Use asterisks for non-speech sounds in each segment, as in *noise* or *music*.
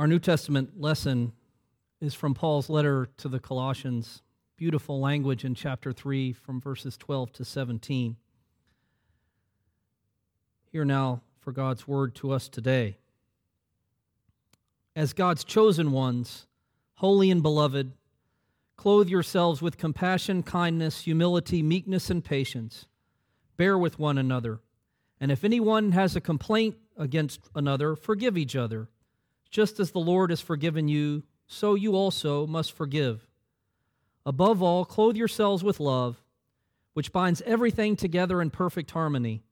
Our New Testament lesson is from Paul's letter to the Colossians. Beautiful language in chapter 3 from verses 12 to 17. Hear now for God's word to us today. As God's chosen ones, holy and beloved, clothe yourselves with compassion, kindness, humility, meekness, and patience. Bear with one another. And if anyone has a complaint against another, forgive each other. Just as the Lord has forgiven you, so you also must forgive. Above all, clothe yourselves with love, which binds everything together in perfect harmony.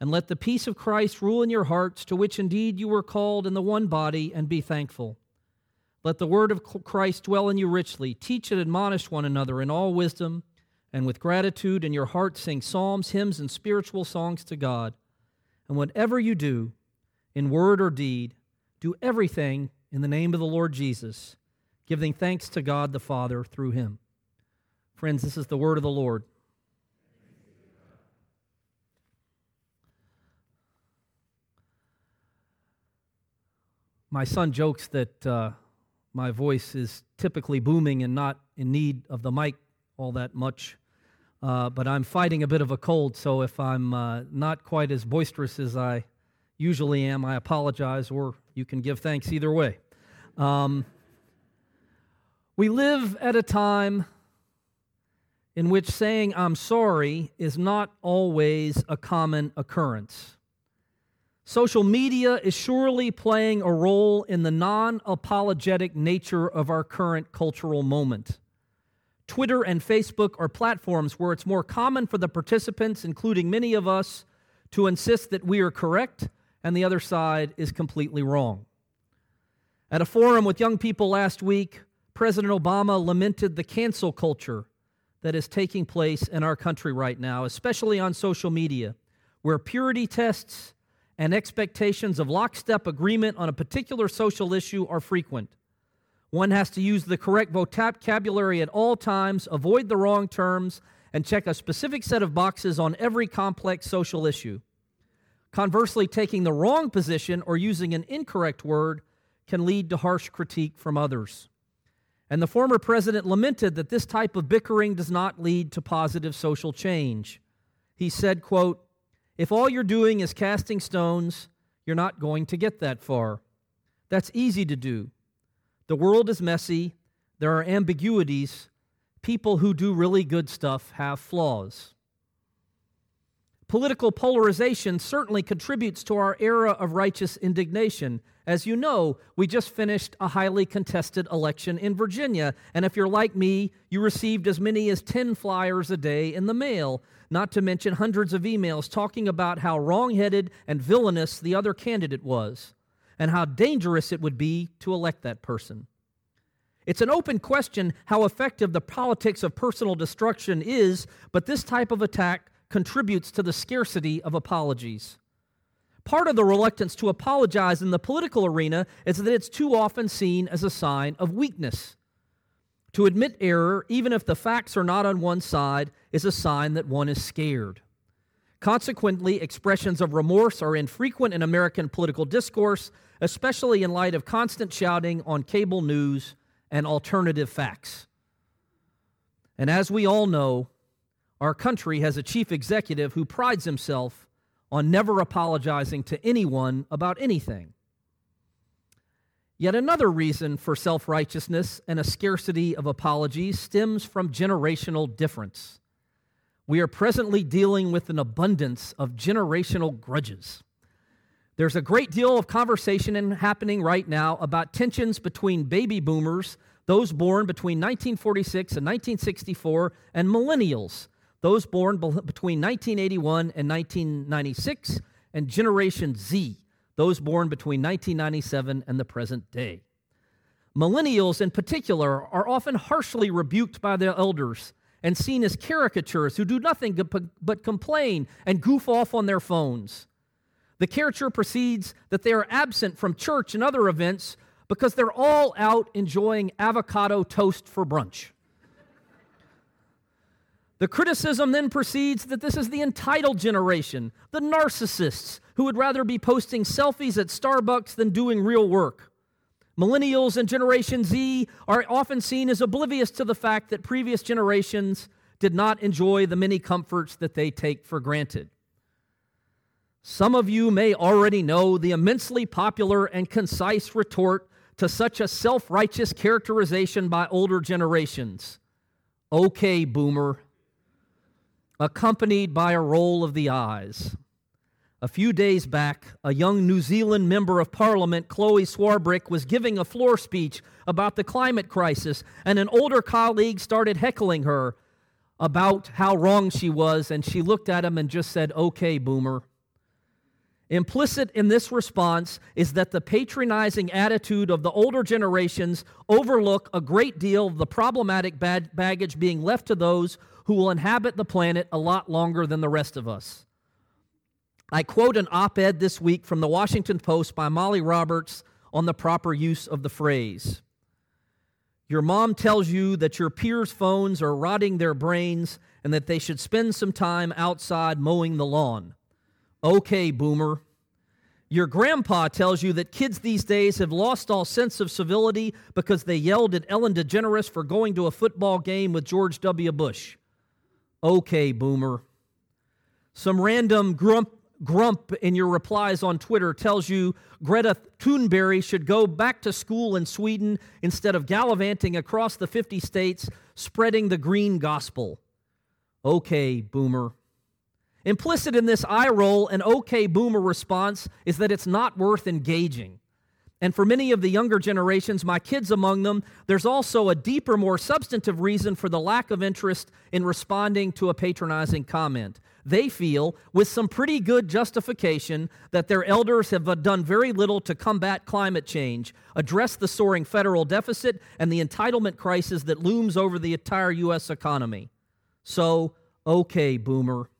And let the peace of Christ rule in your hearts, to which indeed you were called in the one body, and be thankful. Let the word of Christ dwell in you richly. Teach and admonish one another in all wisdom, and with gratitude in your heart sing psalms, hymns, and spiritual songs to God. And whatever you do, in word or deed, do everything in the name of the Lord Jesus, giving thanks to God the Father through him. Friends, this is the word of the Lord. My son jokes that uh, my voice is typically booming and not in need of the mic all that much. Uh, but I'm fighting a bit of a cold, so if I'm uh, not quite as boisterous as I usually am, I apologize, or you can give thanks either way. Um, we live at a time in which saying I'm sorry is not always a common occurrence. Social media is surely playing a role in the non apologetic nature of our current cultural moment. Twitter and Facebook are platforms where it's more common for the participants, including many of us, to insist that we are correct and the other side is completely wrong. At a forum with young people last week, President Obama lamented the cancel culture that is taking place in our country right now, especially on social media, where purity tests and expectations of lockstep agreement on a particular social issue are frequent. One has to use the correct vocabulary at all times, avoid the wrong terms, and check a specific set of boxes on every complex social issue. Conversely, taking the wrong position or using an incorrect word can lead to harsh critique from others. And the former president lamented that this type of bickering does not lead to positive social change. He said, quote, "If all you're doing is casting stones, you're not going to get that far. That's easy to do. The world is messy, there are ambiguities. People who do really good stuff have flaws." Political polarization certainly contributes to our era of righteous indignation. As you know, we just finished a highly contested election in Virginia, and if you're like me, you received as many as 10 flyers a day in the mail, not to mention hundreds of emails talking about how wrong-headed and villainous the other candidate was, and how dangerous it would be to elect that person. It's an open question how effective the politics of personal destruction is, but this type of attack contributes to the scarcity of apologies. Part of the reluctance to apologize in the political arena is that it's too often seen as a sign of weakness. To admit error, even if the facts are not on one side, is a sign that one is scared. Consequently, expressions of remorse are infrequent in American political discourse, especially in light of constant shouting on cable news and alternative facts. And as we all know, our country has a chief executive who prides himself on never apologizing to anyone about anything. Yet another reason for self righteousness and a scarcity of apologies stems from generational difference. We are presently dealing with an abundance of generational grudges. There's a great deal of conversation happening right now about tensions between baby boomers, those born between 1946 and 1964, and millennials, those born between 1981 and 1996, and Generation Z, those born between 1997 and the present day. Millennials, in particular, are often harshly rebuked by their elders and seen as caricatures who do nothing but complain and goof off on their phones. The caricature proceeds that they are absent from church and other events because they're all out enjoying avocado toast for brunch. The criticism then proceeds that this is the entitled generation, the narcissists who would rather be posting selfies at Starbucks than doing real work. Millennials and Generation Z are often seen as oblivious to the fact that previous generations did not enjoy the many comforts that they take for granted. Some of you may already know the immensely popular and concise retort to such a self righteous characterization by older generations. Okay, boomer. Accompanied by a roll of the eyes. A few days back, a young New Zealand member of parliament, Chloe Swarbrick, was giving a floor speech about the climate crisis, and an older colleague started heckling her about how wrong she was, and she looked at him and just said, Okay, boomer. Implicit in this response is that the patronizing attitude of the older generations overlook a great deal of the problematic baggage being left to those who will inhabit the planet a lot longer than the rest of us. I quote an op ed this week from the Washington Post by Molly Roberts on the proper use of the phrase. Your mom tells you that your peers' phones are rotting their brains and that they should spend some time outside mowing the lawn. Okay, boomer. Your grandpa tells you that kids these days have lost all sense of civility because they yelled at Ellen DeGeneres for going to a football game with George W. Bush. Okay, boomer. Some random grump grump in your replies on Twitter tells you Greta Thunberg should go back to school in Sweden instead of gallivanting across the 50 states spreading the green gospel. Okay, boomer. Implicit in this eye roll and okay, boomer response is that it's not worth engaging. And for many of the younger generations, my kids among them, there's also a deeper, more substantive reason for the lack of interest in responding to a patronizing comment. They feel, with some pretty good justification, that their elders have done very little to combat climate change, address the soaring federal deficit, and the entitlement crisis that looms over the entire U.S. economy. So, okay, boomer.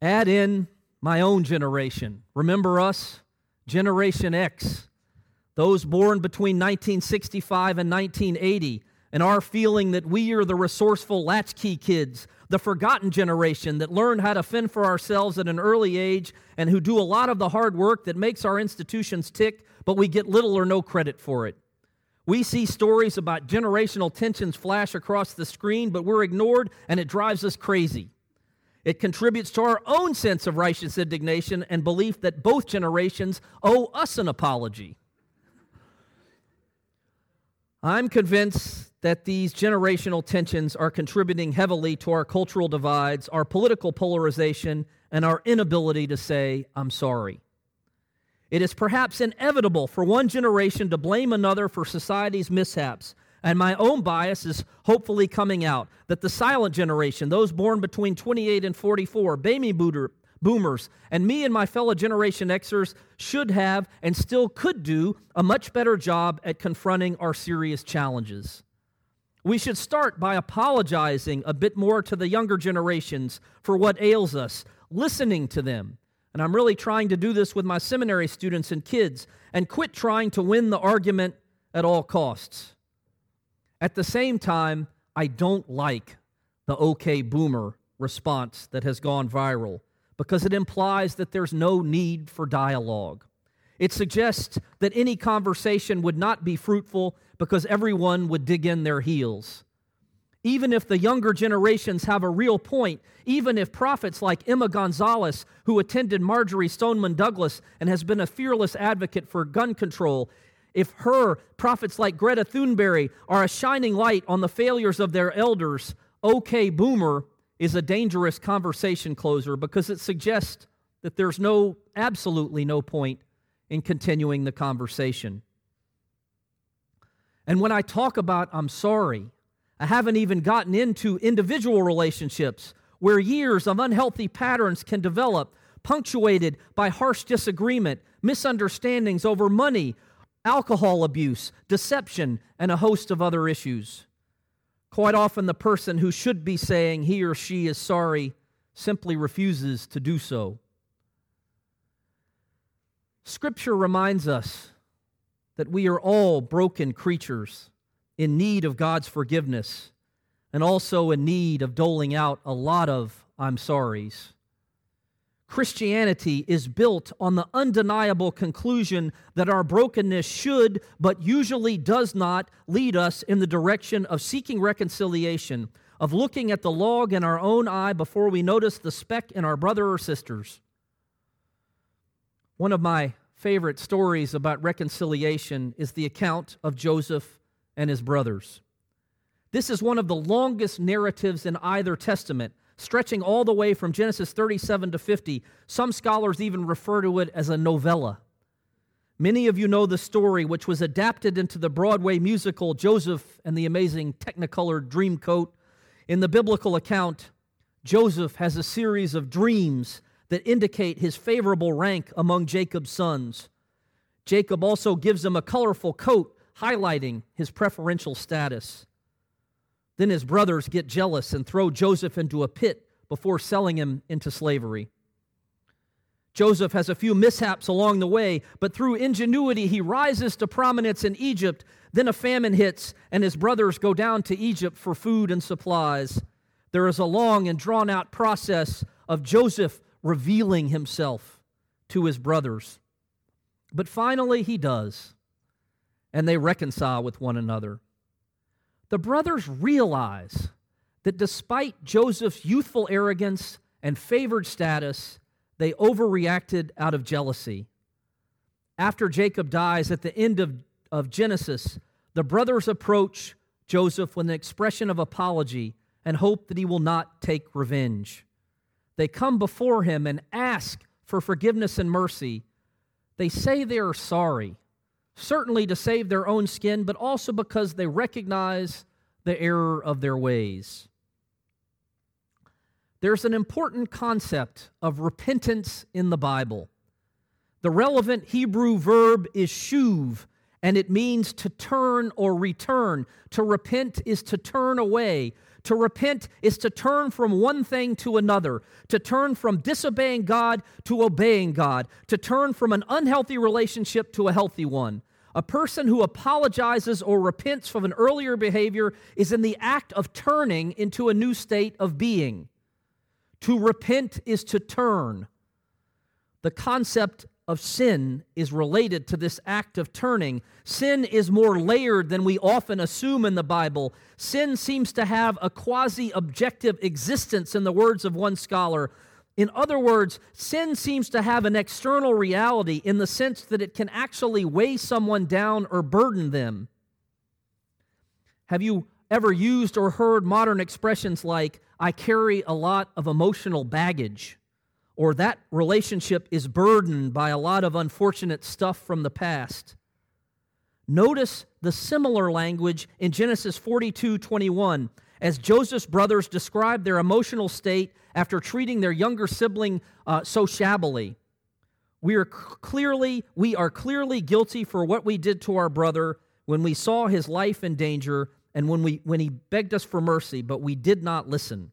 Add in my own generation. Remember us? Generation X. Those born between 1965 and 1980 and our feeling that we are the resourceful latchkey kids, the forgotten generation that learned how to fend for ourselves at an early age and who do a lot of the hard work that makes our institutions tick, but we get little or no credit for it. We see stories about generational tensions flash across the screen, but we're ignored and it drives us crazy. It contributes to our own sense of righteous indignation and belief that both generations owe us an apology. I'm convinced that these generational tensions are contributing heavily to our cultural divides, our political polarization, and our inability to say, I'm sorry. It is perhaps inevitable for one generation to blame another for society's mishaps, and my own bias is hopefully coming out that the silent generation, those born between 28 and 44, baby boomer, boomers, and me and my fellow Generation Xers should have and still could do a much better job at confronting our serious challenges. We should start by apologizing a bit more to the younger generations for what ails us, listening to them. And I'm really trying to do this with my seminary students and kids, and quit trying to win the argument at all costs. At the same time, I don't like the OK boomer response that has gone viral because it implies that there's no need for dialogue. It suggests that any conversation would not be fruitful because everyone would dig in their heels. Even if the younger generations have a real point, even if prophets like Emma Gonzalez, who attended Marjory Stoneman Douglas and has been a fearless advocate for gun control, if her prophets like Greta Thunberg are a shining light on the failures of their elders, OK Boomer is a dangerous conversation closer because it suggests that there's no, absolutely no point in continuing the conversation. And when I talk about I'm sorry, I haven't even gotten into individual relationships where years of unhealthy patterns can develop, punctuated by harsh disagreement, misunderstandings over money, alcohol abuse, deception, and a host of other issues. Quite often, the person who should be saying he or she is sorry simply refuses to do so. Scripture reminds us that we are all broken creatures in need of God's forgiveness and also in need of doling out a lot of I'm sorries. Christianity is built on the undeniable conclusion that our brokenness should, but usually does not, lead us in the direction of seeking reconciliation, of looking at the log in our own eye before we notice the speck in our brother or sisters. One of my favorite stories about reconciliation is the account of Joseph and his brothers. This is one of the longest narratives in either testament stretching all the way from Genesis 37 to 50. Some scholars even refer to it as a novella. Many of you know the story, which was adapted into the Broadway musical Joseph and the Amazing Technicolor Dreamcoat. In the biblical account, Joseph has a series of dreams that indicate his favorable rank among Jacob's sons. Jacob also gives him a colorful coat, highlighting his preferential status. Then his brothers get jealous and throw Joseph into a pit before selling him into slavery. Joseph has a few mishaps along the way, but through ingenuity, he rises to prominence in Egypt. Then a famine hits, and his brothers go down to Egypt for food and supplies. There is a long and drawn out process of Joseph revealing himself to his brothers. But finally, he does, and they reconcile with one another the brothers realize that despite Joseph's youthful arrogance and favored status, they overreacted out of jealousy. After Jacob dies at the end of, of Genesis, the brothers approach Joseph with an expression of apology and hope that he will not take revenge. They come before him and ask for forgiveness and mercy. They say they are sorry certainly to save their own skin, but also because they recognize the error of their ways. There's an important concept of repentance in the Bible. The relevant Hebrew verb is shuv, and it means to turn or return. To repent is to turn away. To repent is to turn from one thing to another, to turn from disobeying God to obeying God, to turn from an unhealthy relationship to a healthy one. A person who apologizes or repents from an earlier behavior is in the act of turning into a new state of being. To repent is to turn. The concept of sin is related to this act of turning. Sin is more layered than we often assume in the Bible. Sin seems to have a quasi objective existence, in the words of one scholar. In other words, sin seems to have an external reality in the sense that it can actually weigh someone down or burden them. Have you ever used or heard modern expressions like, I carry a lot of emotional baggage? Or that relationship is burdened by a lot of unfortunate stuff from the past. Notice the similar language in Genesis 42 21, as Joseph's brothers describe their emotional state after treating their younger sibling uh, so shabbily. We are clearly we are clearly guilty for what we did to our brother when we saw his life in danger and when we when he begged us for mercy, but we did not listen.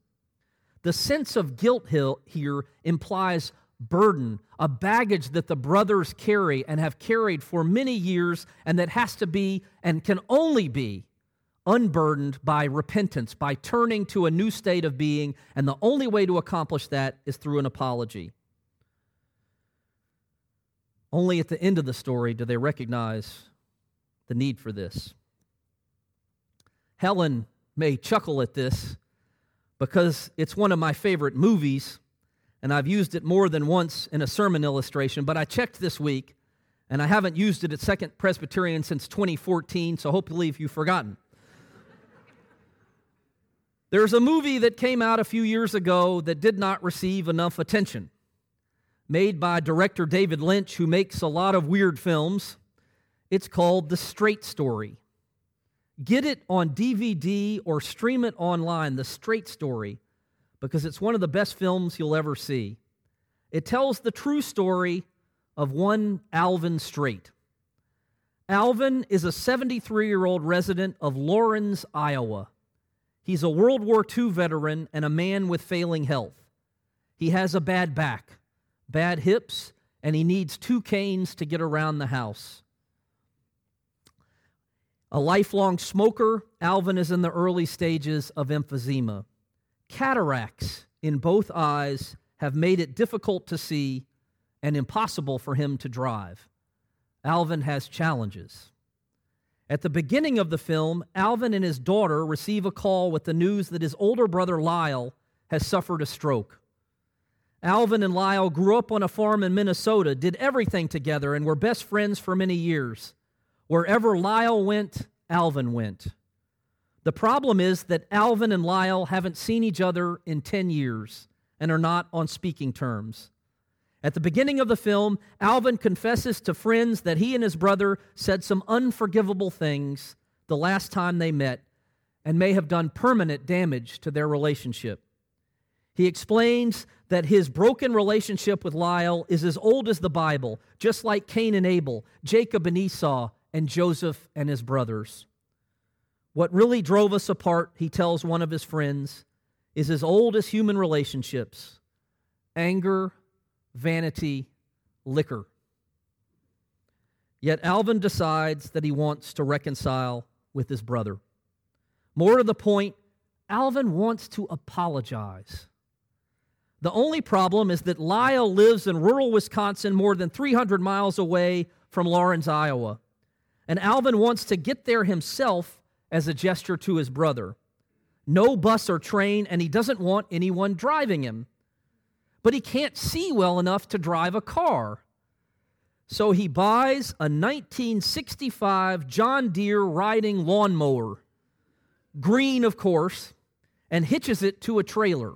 The sense of guilt here implies burden, a baggage that the brothers carry and have carried for many years, and that has to be and can only be unburdened by repentance, by turning to a new state of being. And the only way to accomplish that is through an apology. Only at the end of the story do they recognize the need for this. Helen may chuckle at this because it's one of my favorite movies, and I've used it more than once in a sermon illustration. But I checked this week, and I haven't used it at Second Presbyterian since 2014, so hopefully you've forgotten. *laughs* There's a movie that came out a few years ago that did not receive enough attention, made by director David Lynch, who makes a lot of weird films. It's called The Straight Story. Get it on DVD or stream it online, The Straight Story, because it's one of the best films you'll ever see. It tells the true story of one Alvin Straight. Alvin is a 73 year old resident of Laurens, Iowa. He's a World War II veteran and a man with failing health. He has a bad back, bad hips, and he needs two canes to get around the house. A lifelong smoker, Alvin is in the early stages of emphysema. Cataracts in both eyes have made it difficult to see and impossible for him to drive. Alvin has challenges. At the beginning of the film, Alvin and his daughter receive a call with the news that his older brother Lyle has suffered a stroke. Alvin and Lyle grew up on a farm in Minnesota, did everything together, and were best friends for many years. Wherever Lyle went, Alvin went. The problem is that Alvin and Lyle haven't seen each other in 10 years and are not on speaking terms. At the beginning of the film, Alvin confesses to friends that he and his brother said some unforgivable things the last time they met and may have done permanent damage to their relationship. He explains that his broken relationship with Lyle is as old as the Bible, just like Cain and Abel, Jacob and Esau, and Joseph and his brothers. What really drove us apart, he tells one of his friends, is as old as human relationships anger, vanity, liquor. Yet Alvin decides that he wants to reconcile with his brother. More to the point, Alvin wants to apologize. The only problem is that Lyle lives in rural Wisconsin, more than 300 miles away from Laurens, Iowa. And Alvin wants to get there himself as a gesture to his brother. No bus or train, and he doesn't want anyone driving him but he can't see well enough to drive a car. So he buys a 1965 John Deere riding lawnmower, green, of course, and hitches it to a trailer.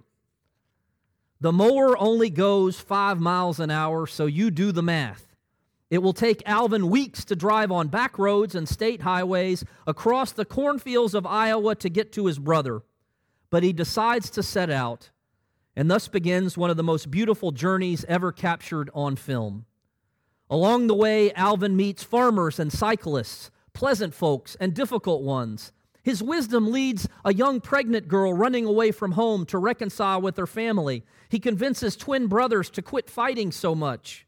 The mower only goes five miles an hour, so you do the math. It will take Alvin weeks to drive on back roads and state highways across the cornfields of Iowa to get to his brother. But he decides to set out and thus begins one of the most beautiful journeys ever captured on film. Along the way, Alvin meets farmers and cyclists, pleasant folks and difficult ones. His wisdom leads a young pregnant girl running away from home to reconcile with her family. He convinces twin brothers to quit fighting so much.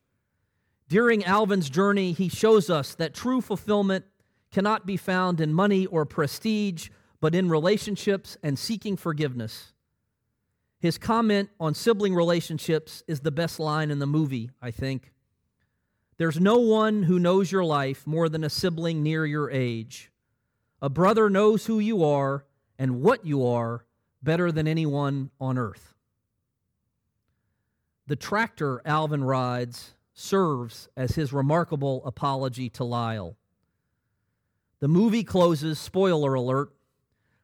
During Alvin's journey, he shows us that true fulfillment cannot be found in money or prestige, but in relationships and seeking forgiveness. His comment on sibling relationships is the best line in the movie, I think. There's no one who knows your life more than a sibling near your age. A brother knows who you are and what you are better than anyone on earth. The tractor Alvin rides serves as his remarkable apology to Lyle. The movie closes, spoiler alert,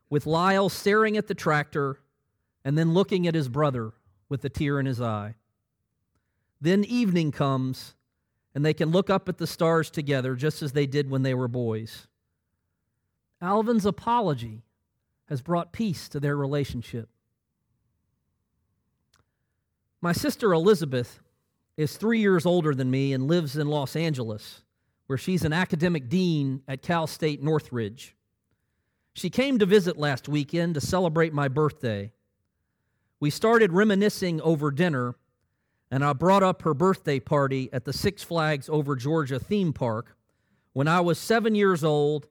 with Lyle staring at the tractor and then looking at his brother with a tear in his eye. Then evening comes, and they can look up at the stars together just as they did when they were boys. Alvin's apology has brought peace to their relationship. My sister Elizabeth is three years older than me and lives in Los Angeles, where she's an academic dean at Cal State Northridge. She came to visit last weekend to celebrate my birthday. We started reminiscing over dinner, and I brought up her birthday party at the Six Flags Over Georgia theme park when I was seven years old,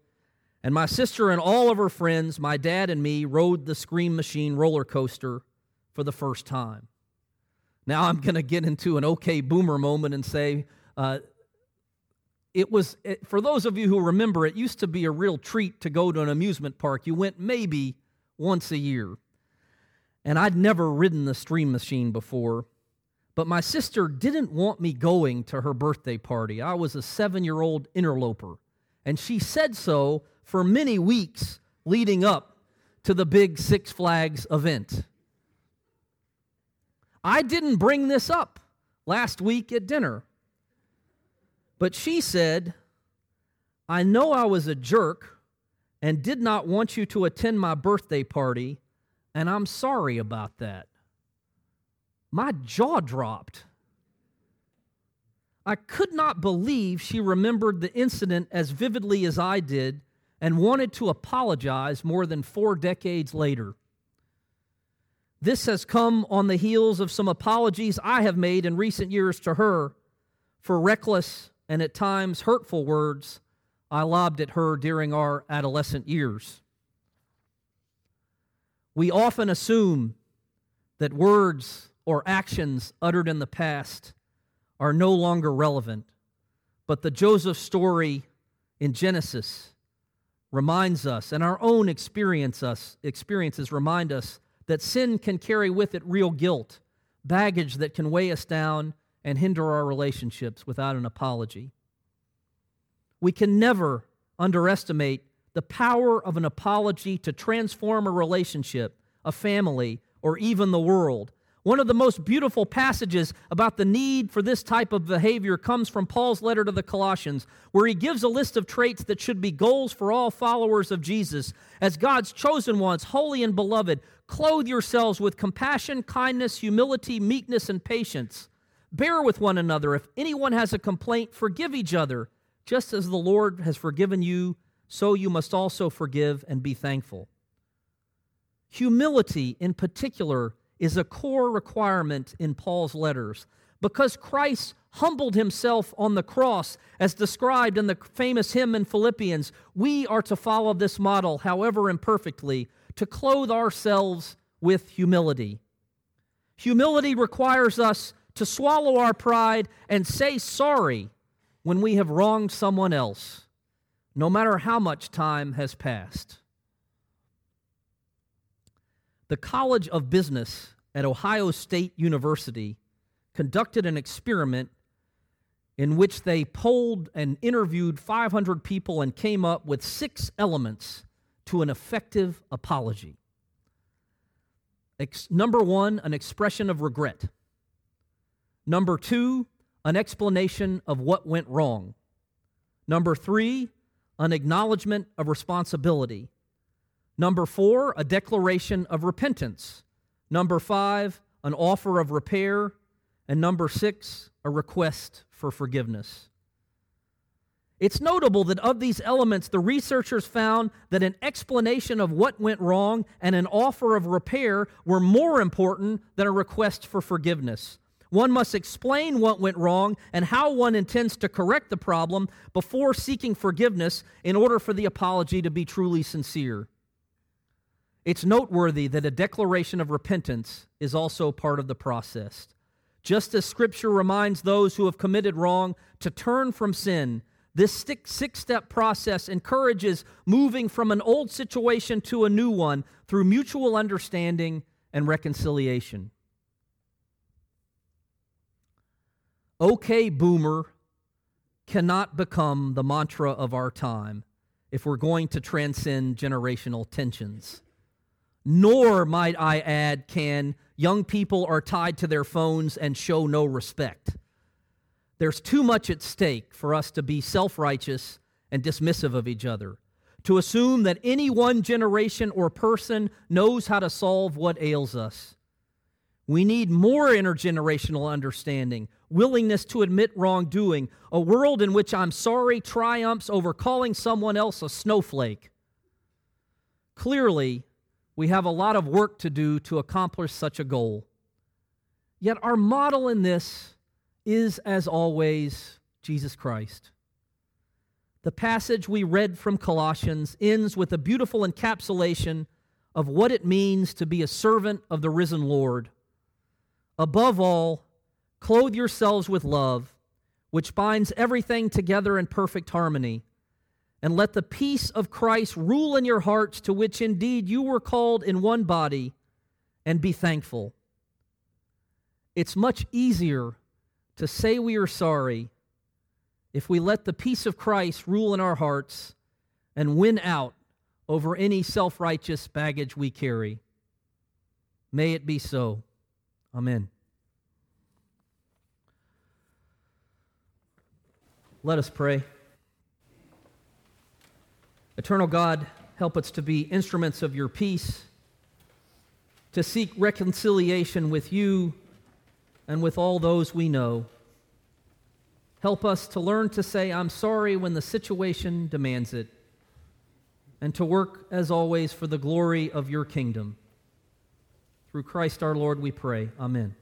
and my sister and all of her friends, my dad and me, rode the Scream Machine roller coaster for the first time. Now I'm going to get into an okay boomer moment and say, uh, it was, it, for those of you who remember, it used to be a real treat to go to an amusement park. You went maybe once a year and I'd never ridden the Scream Machine before. But my sister didn't want me going to her birthday party. I was a seven year old interloper. And she said so for many weeks leading up to the big Six Flags event. I didn't bring this up last week at dinner. But she said, I know I was a jerk and did not want you to attend my birthday party, and I'm sorry about that. My jaw dropped. I could not believe she remembered the incident as vividly as I did and wanted to apologize more than four decades later. This has come on the heels of some apologies I have made in recent years to her for reckless and at times hurtful words I lobbed at her during our adolescent years. We often assume that words or actions uttered in the past are no longer relevant, but the Joseph story in Genesis reminds us, and our own experience us, experiences remind us that sin can carry with it real guilt, baggage that can weigh us down and hinder our relationships without an apology. We can never underestimate the power of an apology to transform a relationship, a family, or even the world. One of the most beautiful passages about the need for this type of behavior comes from Paul's letter to the Colossians, where he gives a list of traits that should be goals for all followers of Jesus. As God's chosen ones, holy and beloved, clothe yourselves with compassion, kindness, humility, meekness, and patience. Bear with one another. If anyone has a complaint, forgive each other. Just as the Lord has forgiven you, so you must also forgive and be thankful. Humility, in particular, is a core requirement in Paul's letters because Christ humbled himself on the cross, as described in the famous hymn in Philippians. We are to follow this model, however imperfectly, to clothe ourselves with humility. Humility requires us to swallow our pride and say sorry when we have wronged someone else, no matter how much time has passed. The College of Business at Ohio State University conducted an experiment in which they polled and interviewed 500 people and came up with six elements to an effective apology. Ex- number one, an expression of regret. Number two, an explanation of what went wrong. Number three, an acknowledgement of responsibility. Number four, a declaration of repentance. Number five, an offer of repair. And number six, a request for forgiveness. It's notable that of these elements, the researchers found that an explanation of what went wrong and an offer of repair were more important than a request for forgiveness. One must explain what went wrong and how one intends to correct the problem before seeking forgiveness in order for the apology to be truly sincere. It's noteworthy that a declaration of repentance is also part of the process. Just as Scripture reminds those who have committed wrong to turn from sin, this six step process encourages moving from an old situation to a new one through mutual understanding and reconciliation. okay, boomer, cannot become the mantra of our time if we're going to transcend generational tensions. Nor, might I add, can young people are tied to their phones and show no respect. There's too much at stake for us to be self righteous and dismissive of each other, to assume that any one generation or person knows how to solve what ails us. We need more intergenerational understanding, willingness to admit wrongdoing, a world in which I'm sorry triumphs over calling someone else a snowflake. Clearly, we have a lot of work to do to accomplish such a goal. Yet our model in this is, as always, Jesus Christ. The passage we read from Colossians ends with a beautiful encapsulation of what it means to be a servant of the risen Lord. Above all, clothe yourselves with love, which binds everything together in perfect harmony. And let the peace of Christ rule in your hearts, to which indeed you were called in one body, and be thankful. It's much easier to say we are sorry if we let the peace of Christ rule in our hearts and win out over any self righteous baggage we carry. May it be so. Amen. Let us pray. Eternal God, help us to be instruments of your peace, to seek reconciliation with you and with all those we know. Help us to learn to say, I'm sorry when the situation demands it, and to work, as always, for the glory of your kingdom. Through Christ our Lord, we pray. Amen.